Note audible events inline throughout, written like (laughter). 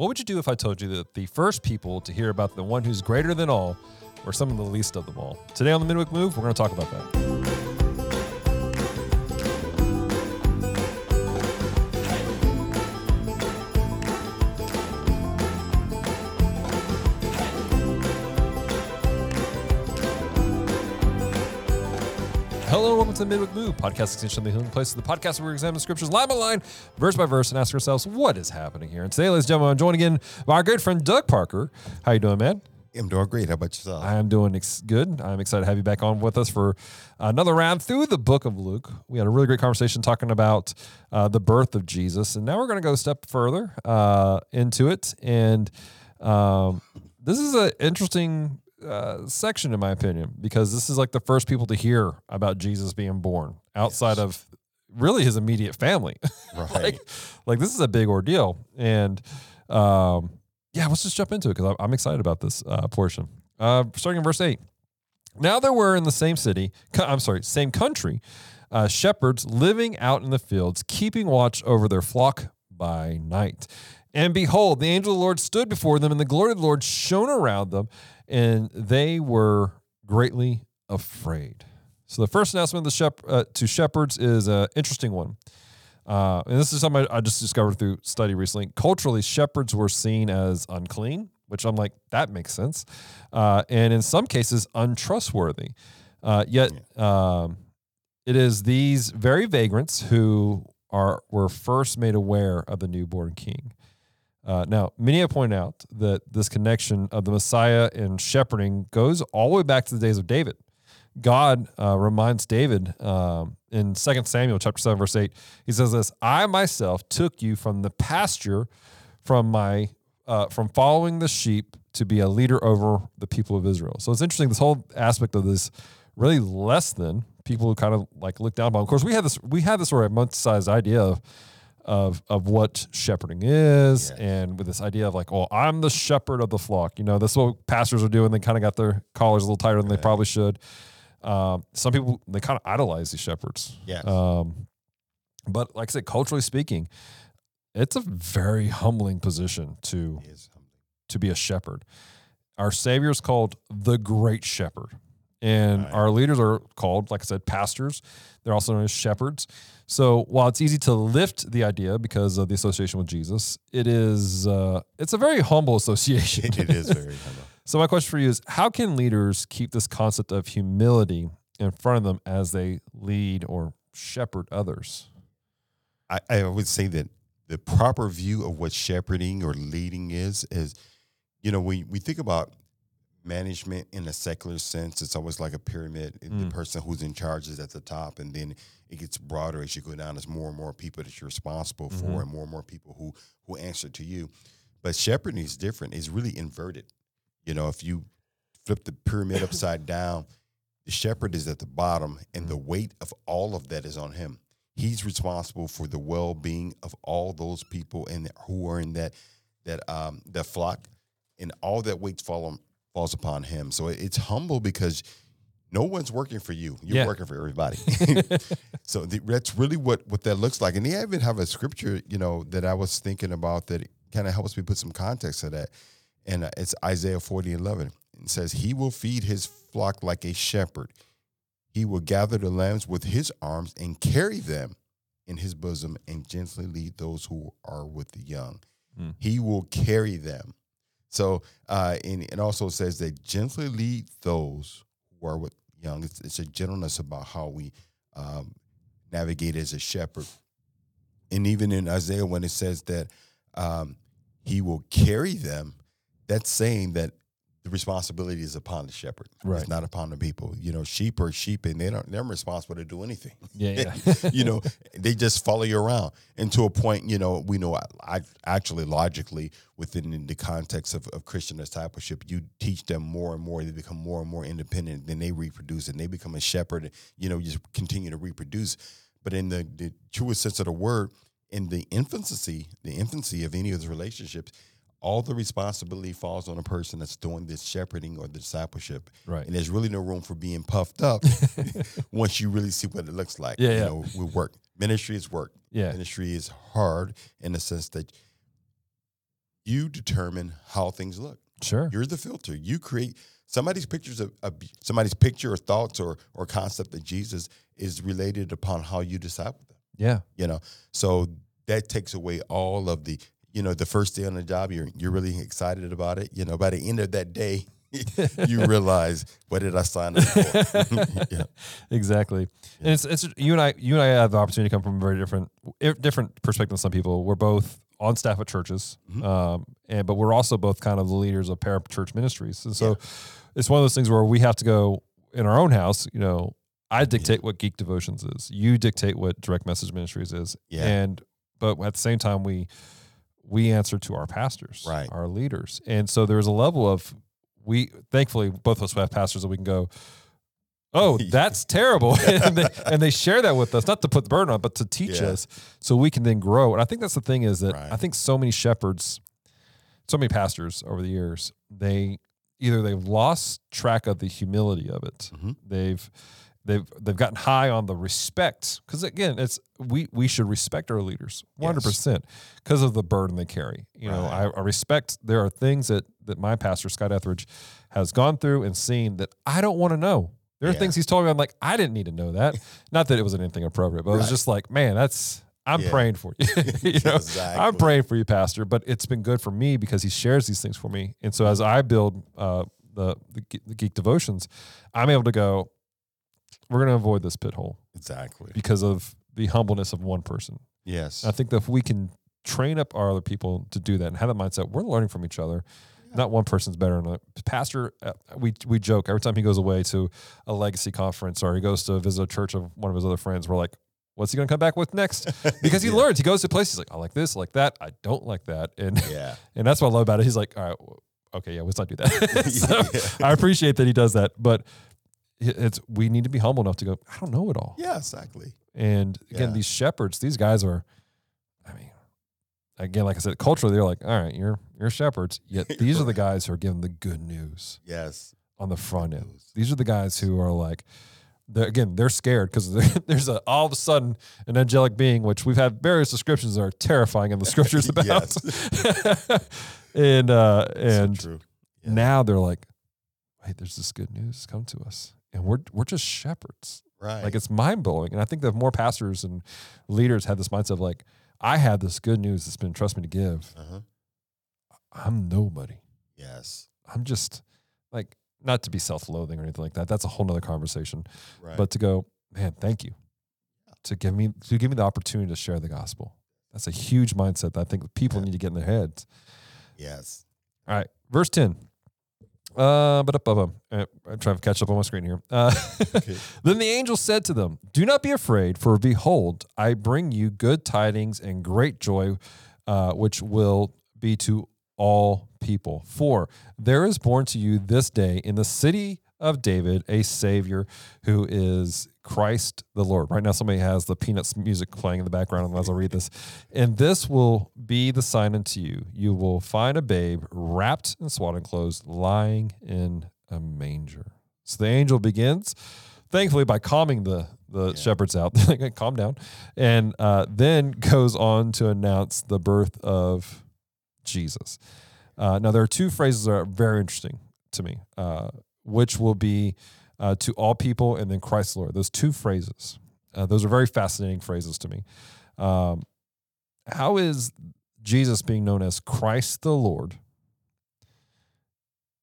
What would you do if I told you that the first people to hear about the one who's greater than all were some of the least of them all? Today on the Midweek Move, we're going to talk about that. To the Midweek Move, podcast extension of the healing place, the podcast where we examine the scriptures line by line, verse by verse, and ask ourselves what is happening here. And today, ladies and gentlemen, I'm joined again by our good friend Doug Parker. How you doing, man? I'm doing great. How about yourself? I am doing ex- good. I'm excited to have you back on with us for another round through the book of Luke. We had a really great conversation talking about uh, the birth of Jesus, and now we're going to go a step further uh, into it. And um, this is an interesting uh, section, in my opinion, because this is like the first people to hear about Jesus being born outside of really his immediate family. (laughs) right. like, like this is a big ordeal, and um, yeah, let's just jump into it because I'm excited about this uh, portion. Uh, starting in verse eight. Now there were in the same city, I'm sorry, same country, uh, shepherds living out in the fields, keeping watch over their flock by night. And behold, the angel of the Lord stood before them, and the glory of the Lord shone around them, and they were greatly afraid. So the first announcement of the shep- uh, to shepherds is an interesting one. Uh, and this is something I, I just discovered through study recently. Culturally, shepherds were seen as unclean, which I'm like, that makes sense. Uh, and in some cases, untrustworthy. Uh, yet, um, it is these very vagrants who are were first made aware of the newborn king. Uh, now, many have pointed out that this connection of the Messiah and shepherding goes all the way back to the days of David. God uh, reminds David um, in 2 Samuel chapter 7, verse 8, he says this, I myself took you from the pasture from my uh, from following the sheep to be a leader over the people of Israel. So it's interesting, this whole aspect of this really less than people who kind of like look down upon. Of course, we have this we have this sort of romanticized idea of of of what shepherding is, Yes. and with this idea of like, oh, I'm the shepherd of the flock. You know, that's what pastors are doing. They kind of got their collars a little tighter than they probably should. Um, some people they kind of idolize these shepherds. Yes. Um, but like I said, culturally speaking, it's a very humbling position to to be a shepherd. Our Savior is called the Great Shepherd, and Right. our leaders are called, like I said, pastors. They're also known as shepherds. So while it's easy to lift the idea because of the association with Jesus, it is uh, it's a very humble (laughs) association. it is very (laughs) humble. So my question for you is: How can leaders keep this concept of humility in front of them as they lead or shepherd others? I, I would say that the proper view of what shepherding or leading is is, you know, we we think about management in a secular sense. It's always like a pyramid. Mm. The person who's in charge is at the top, and then it gets broader as you go down. There's more and more people that you're responsible for, Mhm. and more and more people who who answer to you. But shepherding is different. It's really inverted. You know, if you flip the pyramid (coughs) upside down, the shepherd is at the bottom, and the weight of all of that is on him. He's responsible for the well-being of all those people and who are in that that um that flock, and all that weight fall on, falls upon him. So it's humble because no one's working for you. You're Yeah. working for everybody. (laughs) (laughs) so the, that's really what what that looks like. And they even have a scripture, you know, that I was thinking about that kind of helps me put some context to that. And uh, it's Isaiah 40, 11. It says, He will feed his flock like a shepherd. He will gather the lambs with his arms and carry them in his bosom and gently lead those who are with the young. Hmm. He will carry them. So, uh, and it also says that gently lead those who are with young. It's, it's a gentleness about how we um, navigate as a shepherd. And even in Isaiah, when it says that um, he will carry them, that's saying that the responsibility is upon the shepherd. Right. It's not upon the people. You know, sheep are sheep and they don't they're responsible to do anything. Yeah, yeah. (laughs) you know, they just follow you around. And to a point, you know, we know I, actually logically within the context of, of Christian discipleship, you teach them more and more. They become more and more independent. Then they reproduce and they become a shepherd. You know, you just continue to reproduce. But in the, the truest sense of the word, in the infancy, the infancy of any of those relationships, all the responsibility falls on a person that's doing this shepherding or the discipleship. Right. And there's really no room for being puffed up (laughs) once you really see what it looks like. Yeah, you yeah. know, with work. Ministry is work. Yeah. Ministry is hard in the sense that you determine how things look. Sure. You're the filter. You create somebody's pictures of, of somebody's picture or thoughts or or concept of Jesus is related upon how you disciple them. Yeah. You know, so that takes away all of the you know the first day on the job. You're you're really excited about it. You know, by the end of that day. (laughs) you realize what did I sign up for? (laughs) yeah. Exactly. And it's it's you and I you and I have the opportunity to come from a very different different perspective than some people. We're both on staff at churches, Mhm. um, and but we're also both kind of the leaders of para church ministries, and so it's one of those things where we have to go in our own house. You know, I dictate what Geek Devotions is. You dictate what Direct Message Ministries is, Yeah. and but at the same time we we answer to our pastors, Right. our leaders, and so there's a level of we thankfully both of us have pastors that we can go. Oh, (laughs) that's terrible, (laughs) and, they, and they share that with us, not to put the burden on, but to teach Yeah. us, so we can then grow. And I think that's the thing is that Right. I think so many shepherds, so many pastors over the years, they either they've lost track of the humility of it, Mhm. they've they've they've gotten high on the respect because again, it's we we should respect our leaders one hundred percent because of the burden they carry. You know, I, Right. I respect there are things that that my pastor Scott Etheridge has gone through and seen that I don't want to know. There are Yeah. things he's told me I'm like I didn't need to know that. (laughs) Not that it was anything appropriate, but it was just like, man, that's I'm Yeah. praying for you. (laughs) (laughs) you know, I'm praying for you, Pastor. But it's been good for me because he shares these things for me, and so as I build uh, the, the the geek devotions, I'm able to go. We're going to avoid this pit hole Exactly. because of the humbleness of one person. Yes. I think that if we can train up our other people to do that and have that mindset, we're learning from each other. Not one person's better than another. Pastor, uh, we we joke every time he goes away to a legacy conference or he goes to visit a church of one of his other friends. We're like, what's he going to come back with next? (laughs) Because he Yeah. learns. He goes to places like, I like this, I like that. I don't like that, and Yeah. (laughs) and that's what I love about it. He's like, all right, okay, yeah, let's not do that. (laughs) so Yeah. I appreciate that he does that, but it- it's we need to be humble enough to go. I don't know it all. Yeah. Exactly. And again, Yeah. these shepherds, these guys are, I mean, again, like I said, culturally, they're like, all right, you're you're shepherds. Yet (laughs) these are the guys who are giving the good news Yes. on the front end. These are the guys who are like, they're, again, they're scared because (laughs) there's a all of a sudden an angelic being, which we've had various descriptions that are terrifying in the (laughs) scriptures about. and uh, and so true. Yeah. now they're like, wait, there's this good news come to us, and we're we're just shepherds. Right. Like it's mind blowing. And I think that more pastors and leaders had this mindset of like, I had this good news that's been entrusted me to give. uh-huh. I'm nobody. Yes. I'm just like not to be self loathing or anything like that. That's a whole nother conversation. Right. But to go, man, thank you. To give me to give me the opportunity to share the gospel. That's a huge mindset that I think people Yeah. need to get in their heads. yes. All right, verse ten. Uh, but up, up, up. I'm trying to catch up on my screen here. Uh, Okay. (laughs) then the angel said to them, "Do not be afraid, for behold, I bring you good tidings and great joy, uh, which will be to all people. For there is born to you this day in the city of David a Savior, who is Christ the Lord." Right now, somebody has the Peanuts music playing in the background as I read this, and this will be the sign unto you: you will find a babe wrapped in swaddling clothes, lying in a manger. So the angel begins, thankfully, by calming the the Yeah. shepherds out. They're (laughs) like, calm down, and uh, then goes on to announce the birth of Jesus. Uh, now there are two phrases that are very interesting to me, uh, which will be uh, to all people and then Christ the Lord. Those two phrases, uh, those are very fascinating phrases to me. Um, how is Jesus being known as Christ the Lord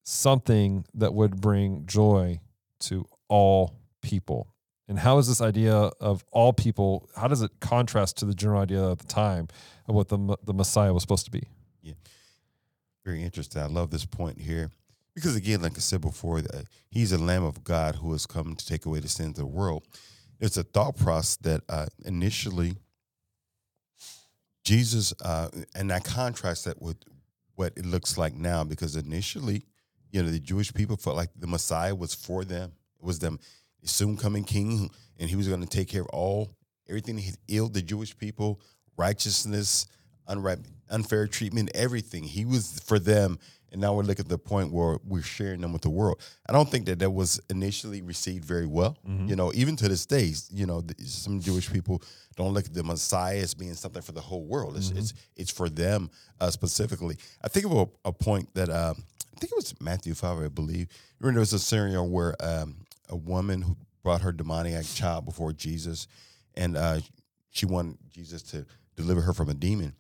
something that would bring joy to all people? And how is this idea of all people? How does it contrast to the general idea at the time of what the the Messiah was supposed to be? Yeah. Very interesting. I love this point here because, again, like I said before, uh, he's a Lamb of God who has come to take away the sins of the world. It's a thought process that uh, initially Jesus, uh, and I contrast that with what it looks like now because initially, you know, the Jewish people felt like the Messiah was for them. It was them soon coming king, and he was going to take care of all everything that he healed the Jewish people, righteousness, unfair treatment, everything. He was for them, and now we're looking at the point where we're sharing them with the world. I don't think that that was initially received very well. You know, even to this day, you know, some Jewish people don't look at the Messiah as being something for the whole world. It's it's, it's for them uh, specifically. I think of a, a point that um, I think it was Matthew five, I believe. Remember, there was a scenario where um, a woman who brought her demoniac child before Jesus, and uh, she wanted Jesus to deliver her from a demon.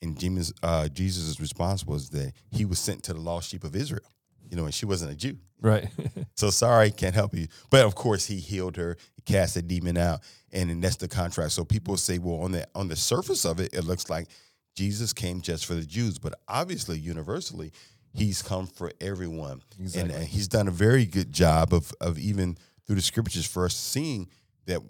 And demons, uh, Jesus' response was that he was sent to the lost sheep of Israel. You know, and she wasn't a Jew. Right. (laughs) So sorry, can't help you. But of course, he healed her, he cast the demon out, and then that's the contrast. So people say, well, on the on the surface of it, it looks like Jesus came just for the Jews, but obviously, universally, he's come for everyone, Exactly. and uh, he's done a very good job of of even through the scriptures for us seeing that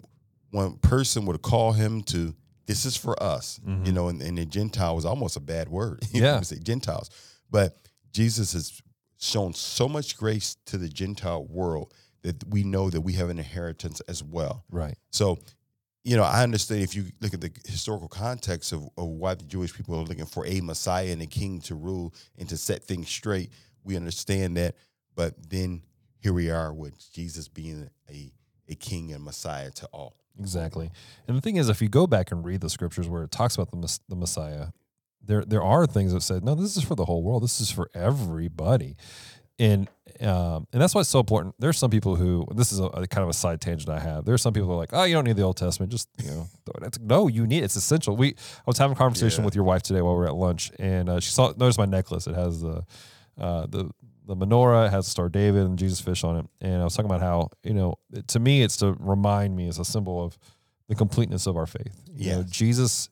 one person would call him to this is for us, you mm-hmm. know, and, and the Gentile was almost a bad word. (laughs) You know, Yeah. say Gentiles, but Jesus has shown so much grace to the Gentile world that we know that we have an inheritance as well. right. So, you know, I understand if you look at the historical context of, of why the Jewish people are looking for a Messiah and a king to rule and to set things straight, we understand that. But then here we are with Jesus being a, a king and Messiah to all. Exactly. And the thing is, if you go back and read the scriptures where it talks about the, the Messiah, there there are things that said, no, this is for the whole world. This is for everybody. And um, and that's why it's so important. There's some people who this is a, a kind of a side tangent I have. There's some people who are like, oh, you don't need the Old Testament. Just you know. It's- no, you need it's essential. We I was having a conversation Yeah. with your wife today while we were at lunch, and uh, she saw noticed my necklace. It has the uh, the the menorah has Star David and Jesus fish on it. And I was talking about how you know it- to me it's to remind me as a symbol of the completeness of our faith. You know, Jesus,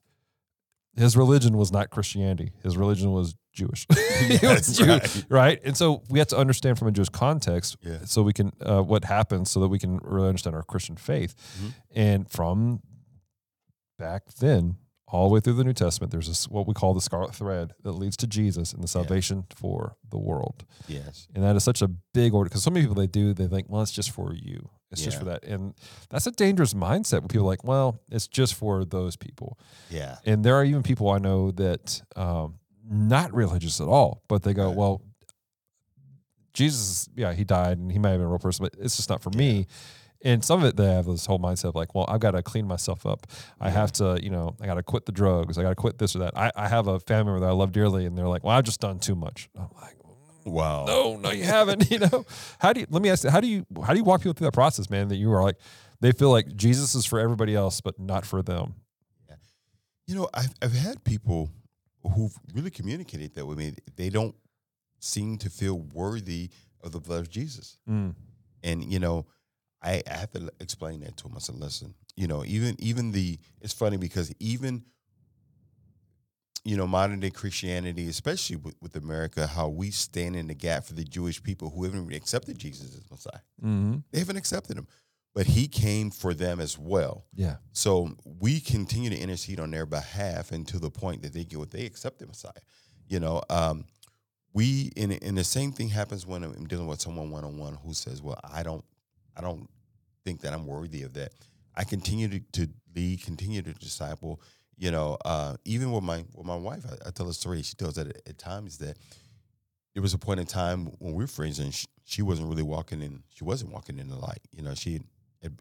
his religion was not Christianity. His religion was Jewish. (laughs) (laughs) Was right. right? And so we have to understand from a Jewish context, Yeah. so we can uh, what happens, so that we can really understand our Christian faith. Mhm. And from back then, all the way through the New Testament, there's this what we call the scarlet thread that leads to Jesus and the salvation for the world. Yes. And that is such a big order because so many people they do they think, well, it's just for you. It's just for that, and that's a dangerous mindset. Where people are like, well, it's just for those people. Yeah. And there are even people I know that um, not religious at all, but they go, Right. well, Jesus, yeah, he died and he might have been a real person, but it's just not for me. And some of it, they have this whole mindset of like, well, I've got to clean myself up. I have to, you know, I got to quit the drugs. I got to quit this or that. I, I have a family member that I love dearly, and they're like, well, I've just done too much. I'm like, Wow. no, no, you haven't. (laughs) You know, how do you? Let me ask you, how do you how do you walk people through that process, man? That you are like, they feel like Jesus is for everybody else, but not for them. Yeah. You know, I've, I've had people who've really communicated that with me. They don't seem to feel worthy of the blood of Jesus. Mm. And, you know, I, I have to explain that to him. I said, listen, you know, even even the it's funny because even you know, modern day Christianity, especially with, with America, how we stand in the gap for the Jewish people who haven't really accepted Jesus as Messiah. Mm-hmm. They haven't accepted him. But he came for them as well. Yeah. So we continue to intercede on their behalf and to the point that they get what they accept the Messiah. You know, um, we and, and the same thing happens when I'm dealing with someone one on one who says, "Well, I don't, I don't think that I'm worthy of that." I continue to, to lead, continue to disciple. You know, uh, even with my with my wife, I, I tell a story. She tells that at, at times that there was a point in time when we were friends and she, she wasn't really walking in. She wasn't walking in the light. You know, she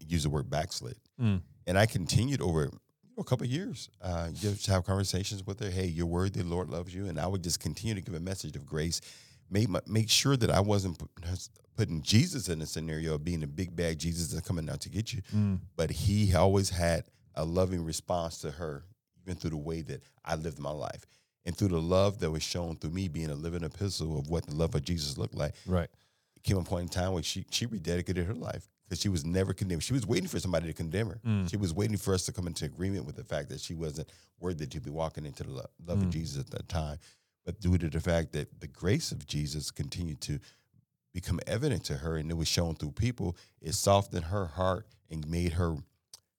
used the word backslid Mm. and I continued over a couple of years. Uh, just have conversations with her. Hey, you're worthy. The Lord loves you, and I would just continue to give a message of grace. Make my, make sure that I wasn't putting Jesus in a scenario of being a big bad Jesus that's coming out to get you, Mm. but he always had a loving response to her, even through the way that I lived my life. And through the love that was shown through me being a living epistle of what the love of Jesus looked like, Right. came a point in time where she she rededicated her life because she was never condemned. She was waiting for somebody to condemn her. Mm. She was waiting for us to come into agreement with the fact that she wasn't worthy to be walking into the lo- love Mm. of Jesus at that time. But due to the fact that the grace of Jesus continued to become evident to her and it was shown through people, it softened her heart and made her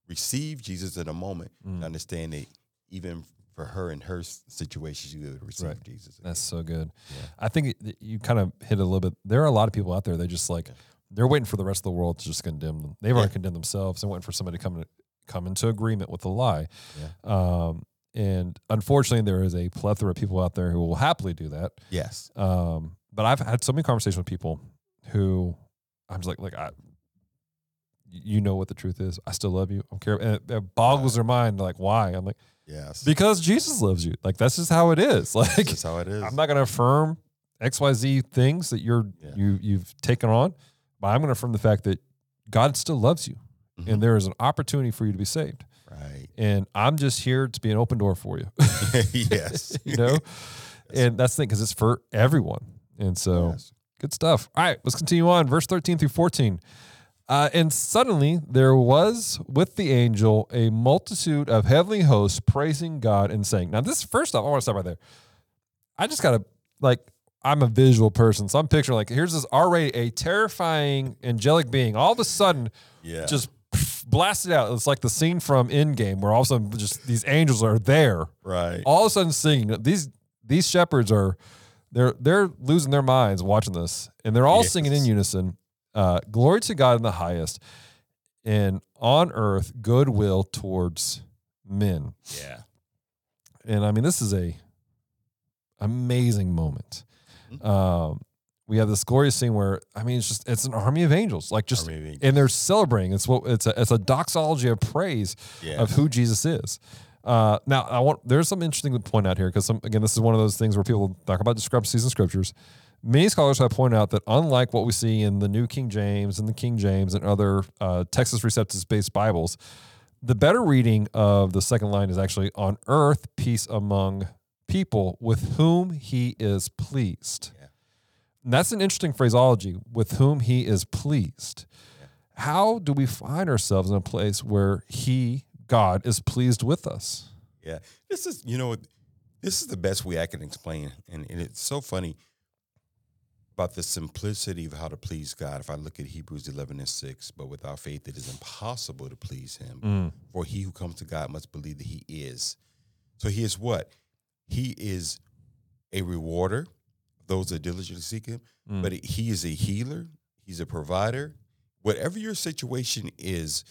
receive Jesus in a moment Mm. and understand that even for her in her situation, she would receive Right. Jesus. That's so good. Yeah. I think you kind of hit a little bit. There are a lot of people out there. They just like Yeah. they're waiting for the rest of the world to just condemn them. They've already Yeah. condemned themselves and waiting for somebody to come come into agreement with the lie. Yeah. Um, and unfortunately, there is a plethora of people out there who will happily do that. Yes. Um, but I've had so many conversations with people who I'm just like, like I, you know what the truth is. I still love you. I'm care. And it, it boggles their mind. Like, why? I'm like, Yes. because Jesus loves you. Like that's just how it is. (laughs) Like That's how it is. I'm not going to affirm X Y Z things that you're Yeah. you you've taken on, but I'm going to affirm the fact that God still loves you, Mhm. and there is an opportunity for you to be saved. right. And I'm just here to be an open door for you. (laughs) yes. (laughs) you know, and that's the thing because it's for everyone. And so Yes. good stuff. All right, let's continue on. Verse 13 through 14. Uh, and suddenly there was with the angel a multitude of heavenly hosts praising God and saying, Now, this first off, I want to stop right there. I just got to, like, I'm a visual person. So I'm picturing, like, here's this already a terrifying angelic being. All of a sudden, Yeah. just blasted out. It's like the scene from Endgame where all of a sudden just these angels are there right. all of a sudden singing. These these shepherds are they're they're losing their minds watching this, and they're all singing in unison. Uh, Glory to God in the highest, and on earth goodwill towards men. Yeah. And I mean, this is a amazing moment. Mhm. Um, we have this glorious scene where I mean, it's just it's an army of angels, like just. Angels. And they're celebrating. It's what it's a it's a doxology of praise Yeah. of who Jesus is. Uh, now, I want there's some interesting to point out here because again, this is one of those things where people talk about discrepancies in scriptures. Many scholars have pointed out that unlike what we see in the New King James and the King James and other uh, Textus Receptus based Bibles, the better reading of the second line is actually on earth peace among people with whom he is pleased. And that's an interesting phraseology with whom he is pleased. How do we find ourselves in a place where he, God, is pleased with us? Yeah. This is, you know, this is the best way I can explain. And, and it's so funny about the simplicity of how to please God. If I look at Hebrews 11 and 6, but without faith, it is impossible to please him. Mm. For he who comes to God must believe that he is. So he is what? He is a rewarder those that diligently seek him, Mm. but he is a healer, he's a provider. Whatever your situation is,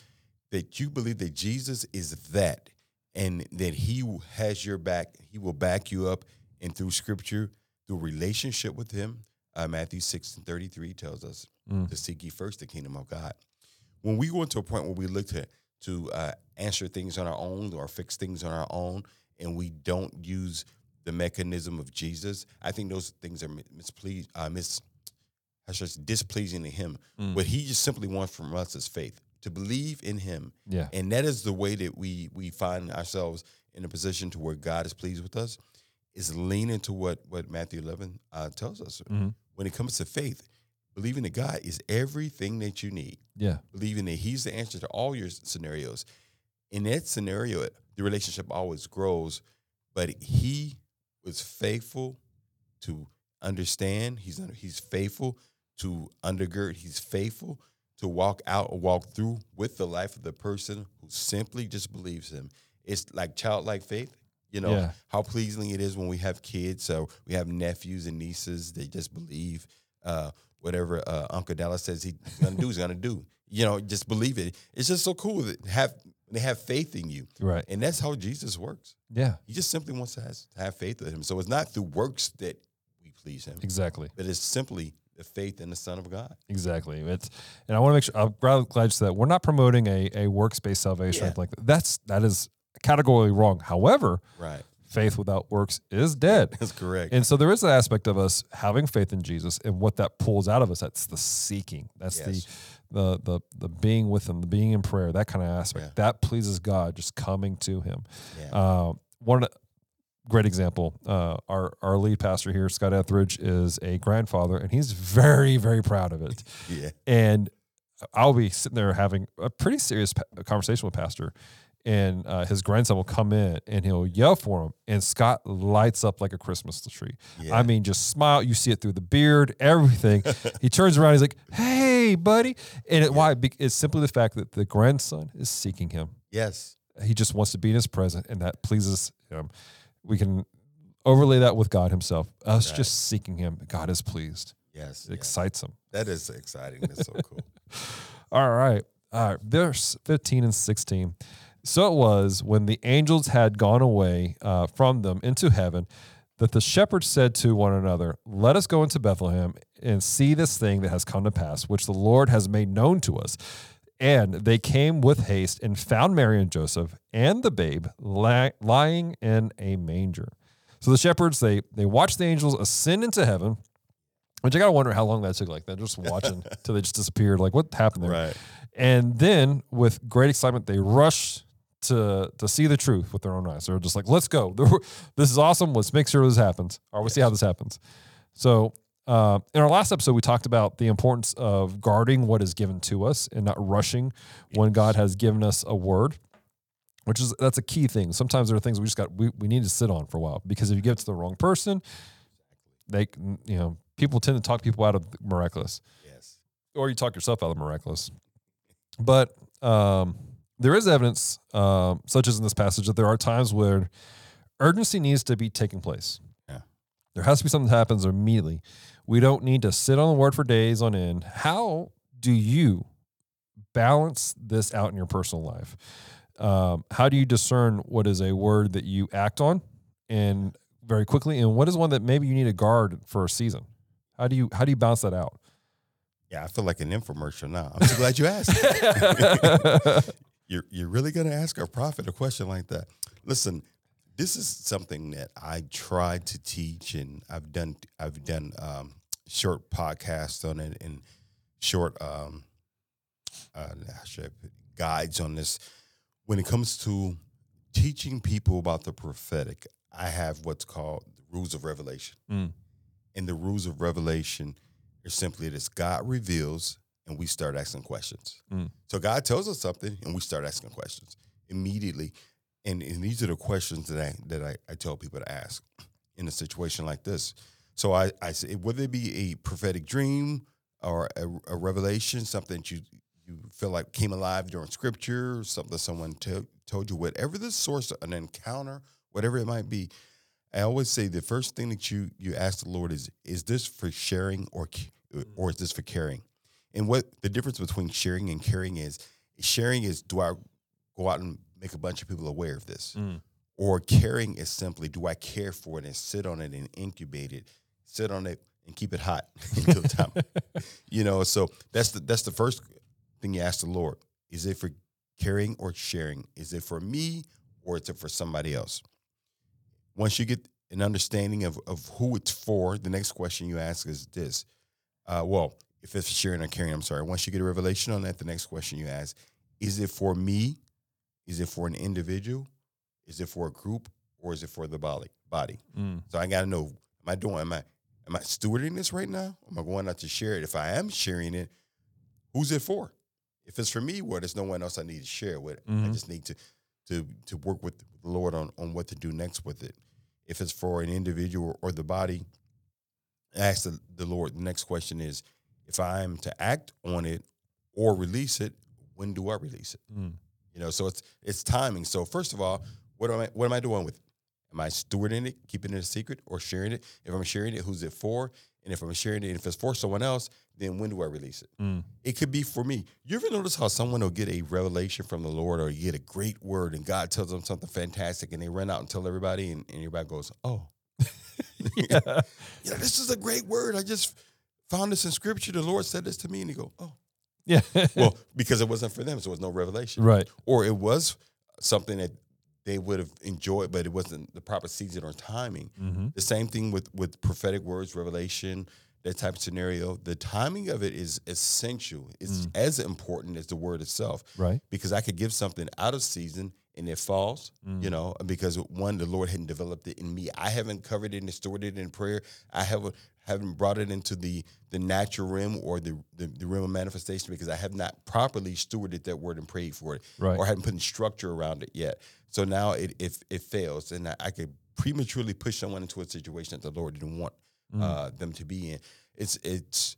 that you believe that Jesus is that and that he has your back, he will back you up and through scripture, through relationship with him. Uh, Matthew 6 and 33 tells us Mm. to seek ye first the kingdom of God. When we go into a point where we look to to uh, answer things on our own or fix things on our own, and we don't use the mechanism of Jesus, I think those things are mispleased, uh, mis, that's just displeasing to Him. Mm. What He just simply wants from us is faith to believe in Him, Yeah. and that is the way that we we find ourselves in a position to where God is pleased with us. Is lean into what what Matthew eleven uh, tells us. Mhm. When it comes to faith, believing that God is everything that you need Yeah. believing that he's the answer to all your scenarios. In that scenario, the relationship always grows, but he was faithful to understand. He's he's faithful to undergird. He's faithful to walk out or walk through with the life of the person who simply just believes him. It's like childlike faith. You know Yeah. how pleasing it is when we have kids. So we have nephews and nieces. They just believe uh, whatever uh, Uncle Dallas says he's gonna do. He's gonna do. You know, just believe it. It's just so cool that have they have faith in you, Right. and that's how Jesus works. Yeah. He just simply wants to has, have faith in him. So it's not through works that we please him, Exactly. but it's simply the faith in the Son of God. Exactly. It's and I want to make sure I'm glad you said that we're not promoting a, a works based salvation Yeah. like that. That's that is categorically wrong. However, Right. faith without works is dead. That's correct. And so there is an aspect of us having faith in Jesus and what that pulls out of us. That's the seeking. That's Yes. the the the the being with him, the being in prayer, that kind of aspect. Yeah. That pleases God, just coming to him. yeah. Uh, one great example. Uh, our our lead pastor here, Scott Etheridge, is a grandfather, and he's very very proud of it. (laughs) yeah. And I'll be sitting there having a pretty serious conversation with Pastor, and uh, his grandson will come in and he'll yell for him, and Scott lights up like a Christmas tree. Yeah. I mean, just smile. You see it through the beard, everything. (laughs) he turns around, he's like, "Hey, buddy!" And it, why? Be- It's simply the fact that the grandson is seeking him. Yes. He just wants to be in his presence, and that pleases him. We can overlay that with God Himself. Us Right. just seeking Him, God is pleased. Yes. It yes. excites Him. That is exciting. That's so cool. (laughs) All right. All right. Verse 15 and 16. So it was when the angels had gone away uh, from them into heaven that the shepherds said to one another, Let us go into Bethlehem and see this thing that has come to pass, which the Lord has made known to us. And they came with haste and found Mary and Joseph and the babe li- lying in a manger. So the shepherds they they watched the angels ascend into heaven, which I gotta wonder how long that took. Like they're just watching (laughs) till they just disappeared. Like what happened there? Right. And then with great excitement, they rush to to see the truth with their own eyes. They're just like, let's go. (laughs) This is awesome. Let's make sure this happens. Or we'll see how this happens. So uh, in our last episode, we talked about the importance of guarding what is given to us and not rushing when God has given us a word, which is that's a key thing. Sometimes there are things we just got we, we need to sit on for a while because if you give it to the wrong person, they you know people tend to talk people out of the miraculous Yes. or you talk yourself out of the miraculous. But um, there is evidence, um, such as in this passage, that there are times where urgency needs to be taking place. Yeah. There has to be something that happens immediately. We don't need to sit on the word for days on end. How do you balance this out in your personal life? Um, how do you discern what is a word that you act on and very quickly, and what is one that maybe you need to guard for a season? How do you how do you balance that out? Yeah, I feel like an infomercial now. I'm so glad you asked. (laughs) (laughs) you're you're really gonna ask a prophet a question like that? Listen, this is something that I tried to teach, and I've done I've done um, short podcasts on it and short um, uh, how should I put guides on this. When it comes to teaching people about the prophetic, I have what's called the rules of revelation. Mm. And the rules of revelation are simply this God reveals and we start asking questions. Mm. So God tells us something and we start asking questions immediately. And, and these are the questions that I that I, I tell people to ask in a situation like this. So I, I say whether it be a prophetic dream or a, a revelation, something that you you feel like came alive during scripture, something someone to, told you, whatever the source, an encounter, whatever it might be, I always say the first thing that you you ask the Lord is, is this for sharing or or is this for caring? And what the difference between sharing and caring is, sharing is do I go out and make a bunch of people aware of this? Mm. Or caring is simply do I care for it and sit on it and incubate it, sit on it and keep it hot (laughs) until time. (laughs) you know, so that's the that's the first thing you ask the Lord. Is it for caring or sharing? Is it for me or is it for somebody else? Once you get an understanding of, of who it's for, the next question you ask is this. Uh, well, if it's sharing or caring, I'm sorry. Once you get a revelation on that, the next question you ask, is it for me? Is it for an individual? Is it for a group? Or is it for the body? Body. Mm. So I gotta know, am I doing am I am I stewarding this right now? Am I going out to share it? If I am sharing it, who's it for? If it's for me, well, there's no one else I need to share with. I Mhm. just need to to to work with the Lord on on what to do next with it. If it's for an individual or the body, ask the, the Lord. The next question is, if I am to act on it or release it, when do I release it? Mm. You know, so it's it's timing. So first of all, what am I what am I doing with it? Am I stewarding it, keeping it a secret, or sharing it? If I'm sharing it, who's it for? And if I'm sharing it, if it's for someone else, then when do I release it? Mm. It could be for me. You ever notice how someone will get a revelation from the Lord or you get a great word and God tells them something fantastic and they run out and tell everybody and, and everybody goes, Oh, (laughs) (laughs) Yeah. you know, this is a great word. I just found this in scripture. The Lord said this to me. And he go, Oh. yeah. (laughs) Well, (laughs) because it wasn't for them, so it was no revelation. right. or it was something that they would have enjoyed, but it wasn't the proper season or timing. Mm-hmm. The same thing with with prophetic words, revelation, that type of scenario. The timing of it is essential. It's as important as the word itself, Right. because I could give something out of season and it falls. Mm. You know, because one, the Lord hadn't developed it in me. I haven't covered it and stored it in prayer. I haven't haven't brought it into the the natural realm or the, the the realm of manifestation because I have not properly stewarded that word and prayed for it Right. or hadn't put in structure around it yet. So now it if it fails, and I, I could prematurely push someone into a situation that the Lord didn't want Mm. uh, them to be in. It's it's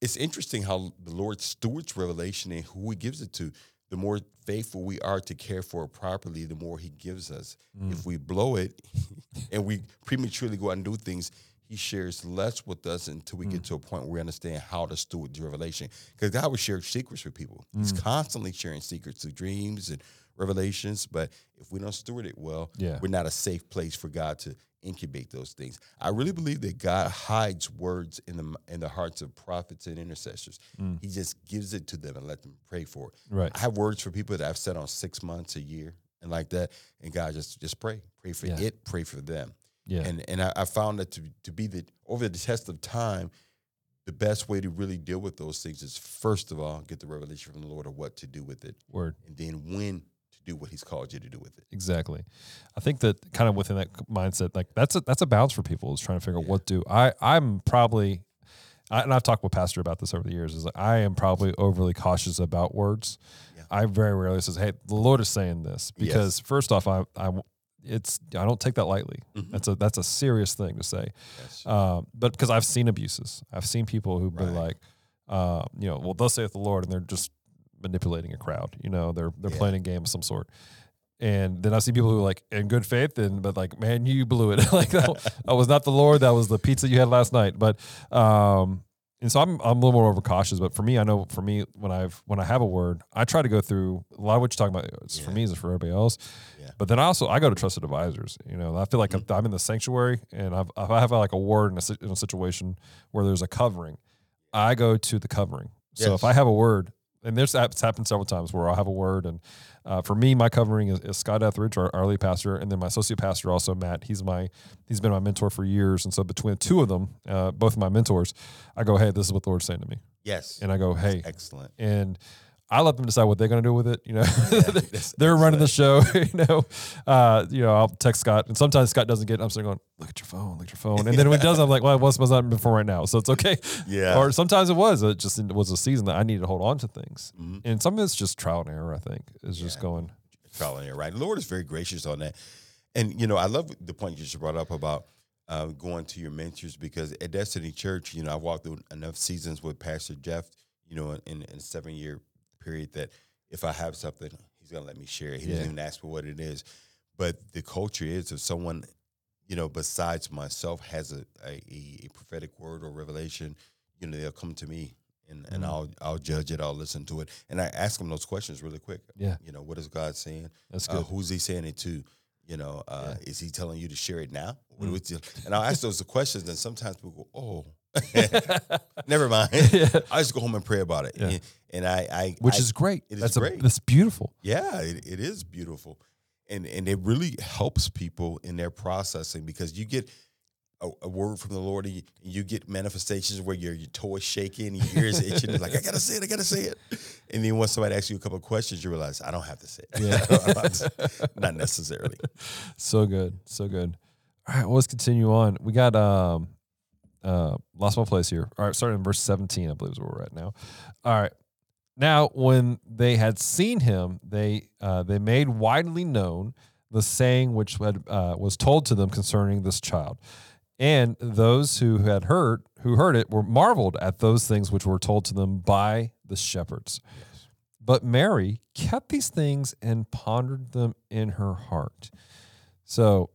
it's interesting how the Lord stewards revelation and who He gives it to. The more faithful we are to care for it properly, the more He gives us. Mm. If we blow it (laughs) and we prematurely go out and do things, he shares less with us until we get Mm. to a point where we understand how to steward the revelation. Because God will share secrets with people. He's Mm. constantly sharing secrets through dreams and revelations. But if we don't steward it well, Yeah. we're not a safe place for God to incubate those things. I really believe that God hides words in the in the hearts of prophets and intercessors. Mm. He just gives it to them and let them pray for it. Right. I have words for people that I've said on six months, a year, and like that. And God just just pray, pray for Yeah. it, pray for them. Yeah. And and I, I found that to to be the over the test of time, the best way to really deal with those things is first of all get the revelation from the Lord of what to do with it, Word. and then when to do what He's called you to do with it. Exactly. I think that kind of within that mindset, like that's a that's a balance for people is trying to figure out what do I I'm probably I, and I've talked with Pastor about this over the years. Is like I am probably overly cautious about words. Yeah. I very rarely says, "Hey, the Lord is saying this," because first off, I I it's I don't take that lightly. Mhm. That's a that's a serious thing to say. Yes. Um, but because I've seen abuses, I've seen people who've been like, uh, you know, well, thus saith the Lord, and they're just manipulating a crowd. You know, they're they're Yeah. playing a game of some sort. And then I see people who are like in good faith, and but like, man, you blew it. (laughs) like that, that was not the Lord. That was the pizza you had last night. But um, and so I'm I'm a little more overcautious. But for me, I know for me when I've when I have a word, I try to go through a lot of what you're talking about. It's for me, is for everybody else. Yeah. But then I also I go to trusted advisors. You know, I feel like Mm-hmm. I'm in the sanctuary and I've, I have like a word in a, in a situation where there's a covering, I go to the covering. So if I have a word, and this it's happened several times where I'll have a word, and uh, for me, my covering is, is Scott Etheridge, our, our lead pastor, and then my associate pastor also Matt. He's my he's been my mentor for years, and so between the two of them, uh, both of my mentors, I go, hey, this is what the Lord's saying to me, yes. and I go, hey, Excellent. and I let them decide what they're going to do with it. You know, (laughs) that's they're running the show. (laughs) You know, uh, you know, I'll text Scott, and sometimes Scott doesn't get. it. I'm sitting going, look at your phone, look at your phone, and then when he does, I'm like, well, it wasn't not before right now, so it's okay. Yeah. Or sometimes it was. It just it was a season that I needed to hold on to things, Mhm. and some of it's just trial and error. I think is just going. trial and error, right? The Lord is very gracious on that. And, you know, I love the point you just brought up about uh, going to your mentors because at Destiny Church, you know, I walked through enough seasons with Pastor Jeff, you know, in, in a seven year period that if I have something, he's going to let me share it. He Yeah. doesn't even ask for what it is. But the culture is if someone, you know, besides myself has a, a, a prophetic word or revelation, you know, they'll come to me and, and Mhm. I'll I'll judge it, I'll listen to it. And I ask them those questions really quick. Yeah, You know, what is God saying? that's Uh, good. who's he saying it to? You know, uh, is he telling you to share it now? Mm. the- and I'll ask those questions, and sometimes people go, "Oh, (laughs) never mind." Yeah. I just go home and pray about it, Yeah. and, and I, I, Which I- is great. it is that's A, great. that's beautiful. yeah, it, it is beautiful, and and it really helps people in their processing because you get. A, a word from the Lord, and you, you get manifestations where your your toe is shaking, your ears itching. It's like I gotta say it, I gotta say it. And then when somebody asks you a couple of questions, you realize I don't have to say it. Yeah. (laughs) To- not necessarily. (laughs) So good, so good. All right, well, let's continue on. We got um, uh, lost my place here. All right, starting in verse seventeen, I believe is where we're at now. All right, now when they had seen him, they uh, they made widely known the saying which had uh, was told to them concerning this child, and those who had heard who heard it were marveled at those things which were told to them by the shepherds. But Mary kept these things and pondered them in her heart. So,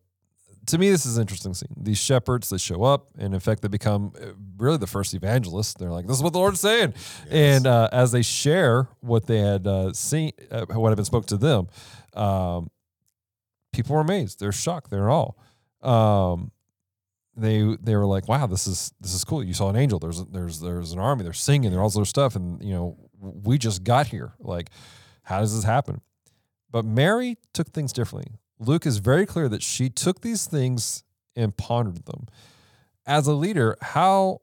to me, this is an interesting scene. These shepherds that show up, and in fact, they become uh, really the first evangelists. They're like, "This is what the Lord's saying," and uh, as they share what they had uh, seen, uh, what had been spoke to them, um, people were amazed. They're shocked. They're all. Um, they they were like, "Wow, this is this is cool. You saw an angel. There's there's there's an army. They're singing. There's all this other stuff, and you know, we just got here. Like, how does this happen?" But Mary took things differently. Luke is very clear that she took these things and pondered them. As a leader, how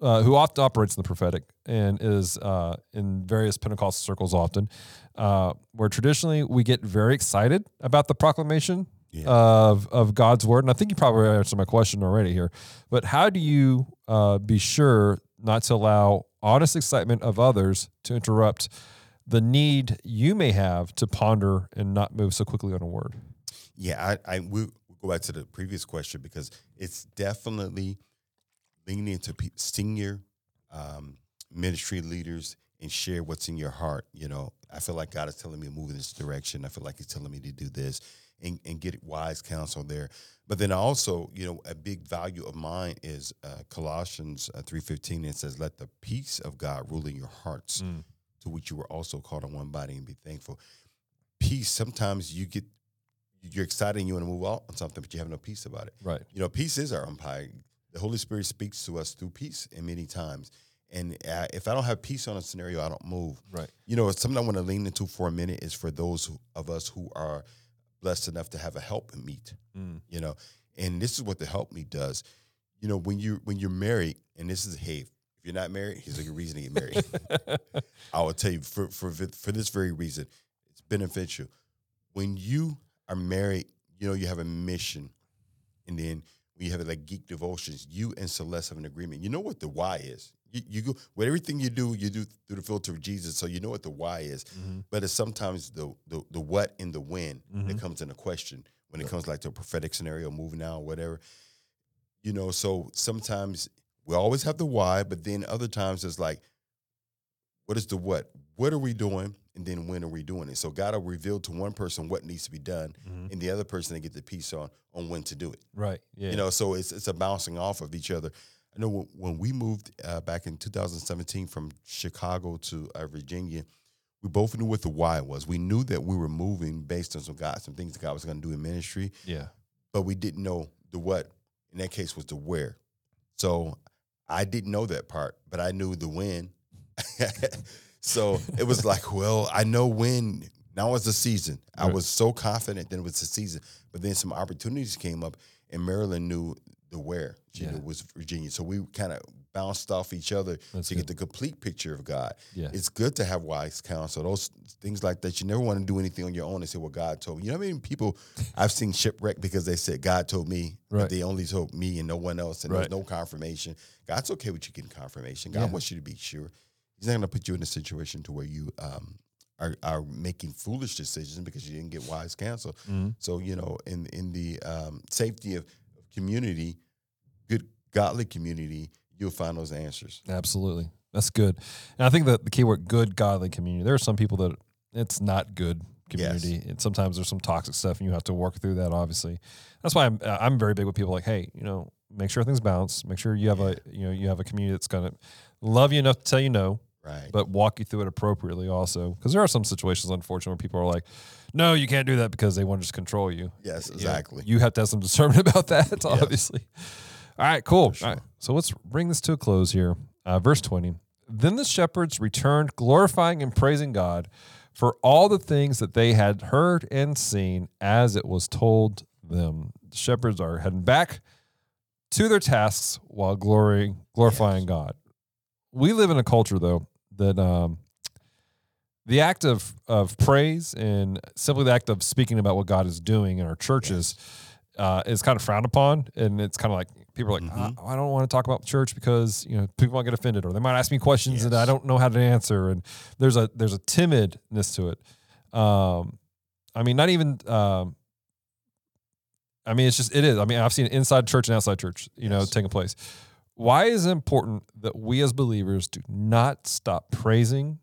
uh, who often operates in the prophetic and is uh, in various Pentecostal circles often, uh, where traditionally we get very excited about the proclamation Yeah. of of God's word. And I think you probably answered my question already here. But how do you uh, be sure not to allow honest excitement of others to interrupt the need you may have to ponder and not move so quickly on a word? Yeah, I, I we we'll go back to the previous question because it's definitely leaning into pe- senior um, ministry leaders and share what's in your heart. You know, I feel like God is telling me to move in this direction. I feel like He's telling me to do this, and, and get wise counsel there. But then also, you know, a big value of mine is uh, Colossians uh, three fifteen. It says, "Let the peace of God rule in your hearts, Mm. to which you were also called in one body, and be thankful." Peace. Sometimes you get you're excited and you want to move out on something, but you have no peace about it. Right. You know, peace is our umpire. The Holy Spirit speaks to us through peace, in many times. And uh, if I don't have peace on a scenario, I don't move. Right. You know, something I want to lean into for a minute is for those who, of us who are blessed enough to have a help meet. Mm. You know, and this is what the help meet does. You know, when you when you're married, and this is hey, if you're not married, here's a good reason to get married. (laughs) I will tell you for for for this very reason, it's beneficial. When you are married, you know you have a mission, and then you have like geek devotions, you and Celeste have an agreement. You know what the why is. You, you go with everything you do, you do through the filter of Jesus, so you know what the why is. Mhm. But it's sometimes the the, the what and the when Mhm. that comes into question when it comes like to a prophetic scenario, moving out, whatever. You know, so sometimes we always have the why, but then other times it's like, what is the what? What are we doing? And then when are we doing it? So God will reveal to one person what needs to be done, Mhm. and the other person they get the piece on on when to do it. Right. Yeah. You know, so it's it's a bouncing off of each other. I know when, when we moved uh, back in 2017 from Chicago to uh, Virginia, we both knew what the why was. We knew that we were moving based on some God, some things that God was going to do in ministry, yeah. but we didn't know the what. In that case, was the where. So I didn't know that part, but I knew the when. (laughs) so it was like, well, I know when. Now is the season. I was so confident that it was the season, but then some opportunities came up, and Maryland knew the where. She Yeah. knew it was Virginia. So we kind of bounced off each other That's to good. get the complete picture of God. Yeah. It's good to have wise counsel. Those things like that. You never want to do anything on your own and say, "Well, God told me." You know how many people (laughs) I've seen shipwreck because they said God told me, Right. but they only told me and no one else, and Right. there's no confirmation. God's okay with you getting confirmation. God Yeah. wants you to be sure. He's not going to put you in a situation to where you um, are are making foolish decisions because you didn't get wise counsel. Mhm. So you know, in in the um, safety of community, good godly community, you'll find those answers. Absolutely. That's good. And I think that the keyword good godly community, there are some people that it's not good community. And sometimes there's some toxic stuff and you have to work through that obviously. That's why I'm I'm very big with people like, hey, you know, make sure things balance. Make sure you have a you know, you have a community that's gonna love you enough to tell you no, Right. but walk you through it appropriately also. Because there are some situations unfortunately where people are like, No, you can't do that because they want to just control you. yes, you know, exactly. You have to have some discernment (laughs) about that, obviously. All right, cool. All right, so let's bring this to a close here. Uh, verse 20. Then the shepherds returned, glorifying and praising God for all the things that they had heard and seen as it was told them. The shepherds are heading back to their tasks while glorying, glorifying. God. We live in a culture, though, that um, the act of, of praise and simply the act of speaking about what God is doing in our churches uh, is kind of frowned upon. And it's kind of like people are like, Mhm. "I, I don't want to talk about church because you know people might get offended or they might ask me questions that I don't know how to answer. And there's a there's a timidness to it. Um, I mean, not even. Um, I mean, it's just it is. I mean, I've seen inside church and outside church, you know, taking place. Why is it important that we as believers do not stop praising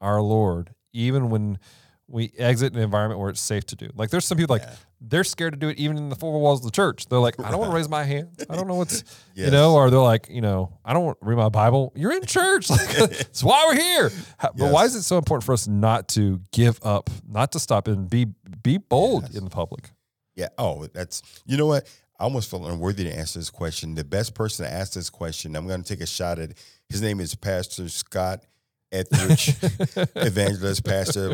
our Lord, even when we exit an environment where it's safe to do? Like, there's some people like Yeah. they're scared to do it even in the four walls of the church. They're like, I don't want to raise my hand. I don't know what's, (laughs) you know, or they're like, you know, I don't want to read my Bible. You're in church. (laughs) Like, (laughs) that's why we're here. But why is it so important for us not to give up, not to stop and be be bold Yes. in the public? Yeah. Oh, that's you know what? I almost felt unworthy to answer this question. The best person to ask this question, I'm going to take a shot at. His name is Pastor Scott Etheridge, (laughs) evangelist, pastor,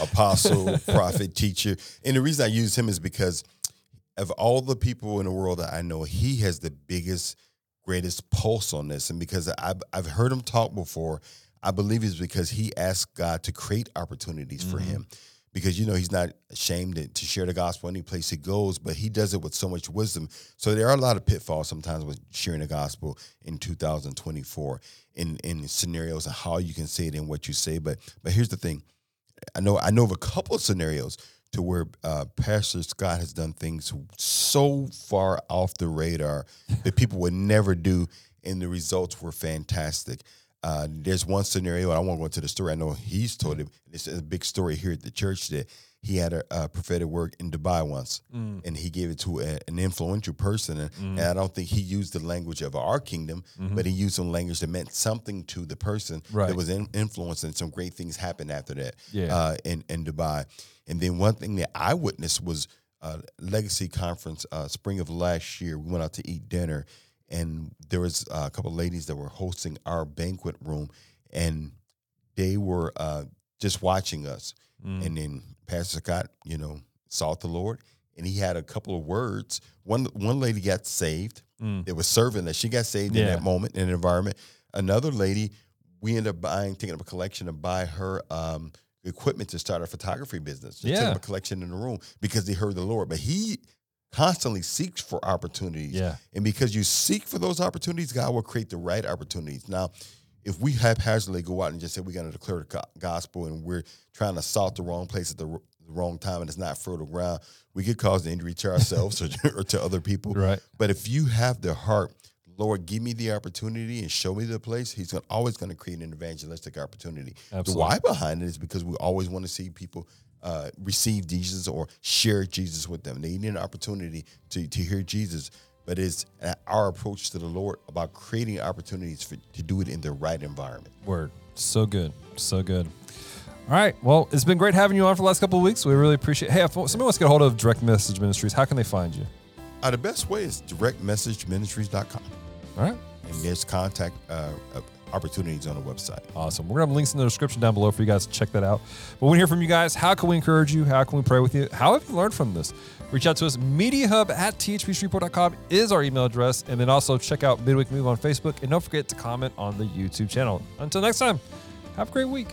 apostle, prophet, teacher. And the reason I use him is because of all the people in the world that I know, he has the biggest, greatest pulse on this. And because I've, I've heard him talk before, I believe it's because he asked God to create opportunities for Mhm. him. Because you know he's not ashamed to, share the gospel any place he goes, but he does it with so much wisdom. So there are a lot of pitfalls sometimes with sharing the gospel in 2024 in in scenarios and how you can say it and what you say. But but here's the thing, I know I know of a couple of scenarios to where uh, Pastor Scott has done things so far off the radar that people would never do, and the results were fantastic. Uh, there's one scenario, I won't go into the story. I know he's told it. It's a big story here at the church that he had a, a prophetic word in Dubai once, Mm. and he gave it to a, an influential person. And, and I don't think he used the language of our kingdom, but he used some language that meant something to the person Mm-hmm. Right. that was in, influenced, and some great things happened after that Yeah. uh, in, in Dubai. And then one thing that I witnessed was uh, Legacy Conference, uh, spring of last year. We went out to eat dinner, and there was uh, a couple of ladies that were hosting our banquet room, and they were uh, just watching us. Mm. And then Pastor Scott, you know, sought the Lord, and he had a couple of words. One one lady got saved. Mm. That was serving that she got saved in that moment in the environment. Another lady, we ended up buying, taking up a collection to buy her um, equipment to start a photography business. Just took Yeah. up a collection in the room because they heard the Lord. But he constantly seeks for opportunities. Yeah. And because you seek for those opportunities, God will create the right opportunities. Now, if we haphazardly go out and just say we're going to declare the gospel and we're trying to salt the wrong place at the, wrong time and it's not fertile ground, we could cause injury to (laughs) ourselves or, or to other people. Right. But if you have the heart, Lord, give me the opportunity and show me the place, He's gonna, always going to create an evangelistic opportunity. Absolutely. The why behind it is because we always want to see people uh, receive Jesus or share Jesus with them. They need an opportunity to, to hear Jesus. But it's uh, our approach to the Lord about creating opportunities for, to do it in the right environment. Word. So good. So good. All right. Well, it's been great having you on for the last couple of weeks. We really appreciate Hey, if somebody wants to get a hold of Direct Message Ministries, how can they find you? Uh, the best way is directmessageministries.com. All right. And there's contact uh, uh, opportunities on the website. Awesome. We're going to have links in the description down below for you guys to check that out. But we hear from you guys. How can we encourage you? How can we pray with you? How have you learned from this? Reach out to us. MediaHub at thpshreveport.com is our email address. And then also check out Midweek Move on Facebook. And don't forget to comment on the YouTube channel. Until next time, have a great week.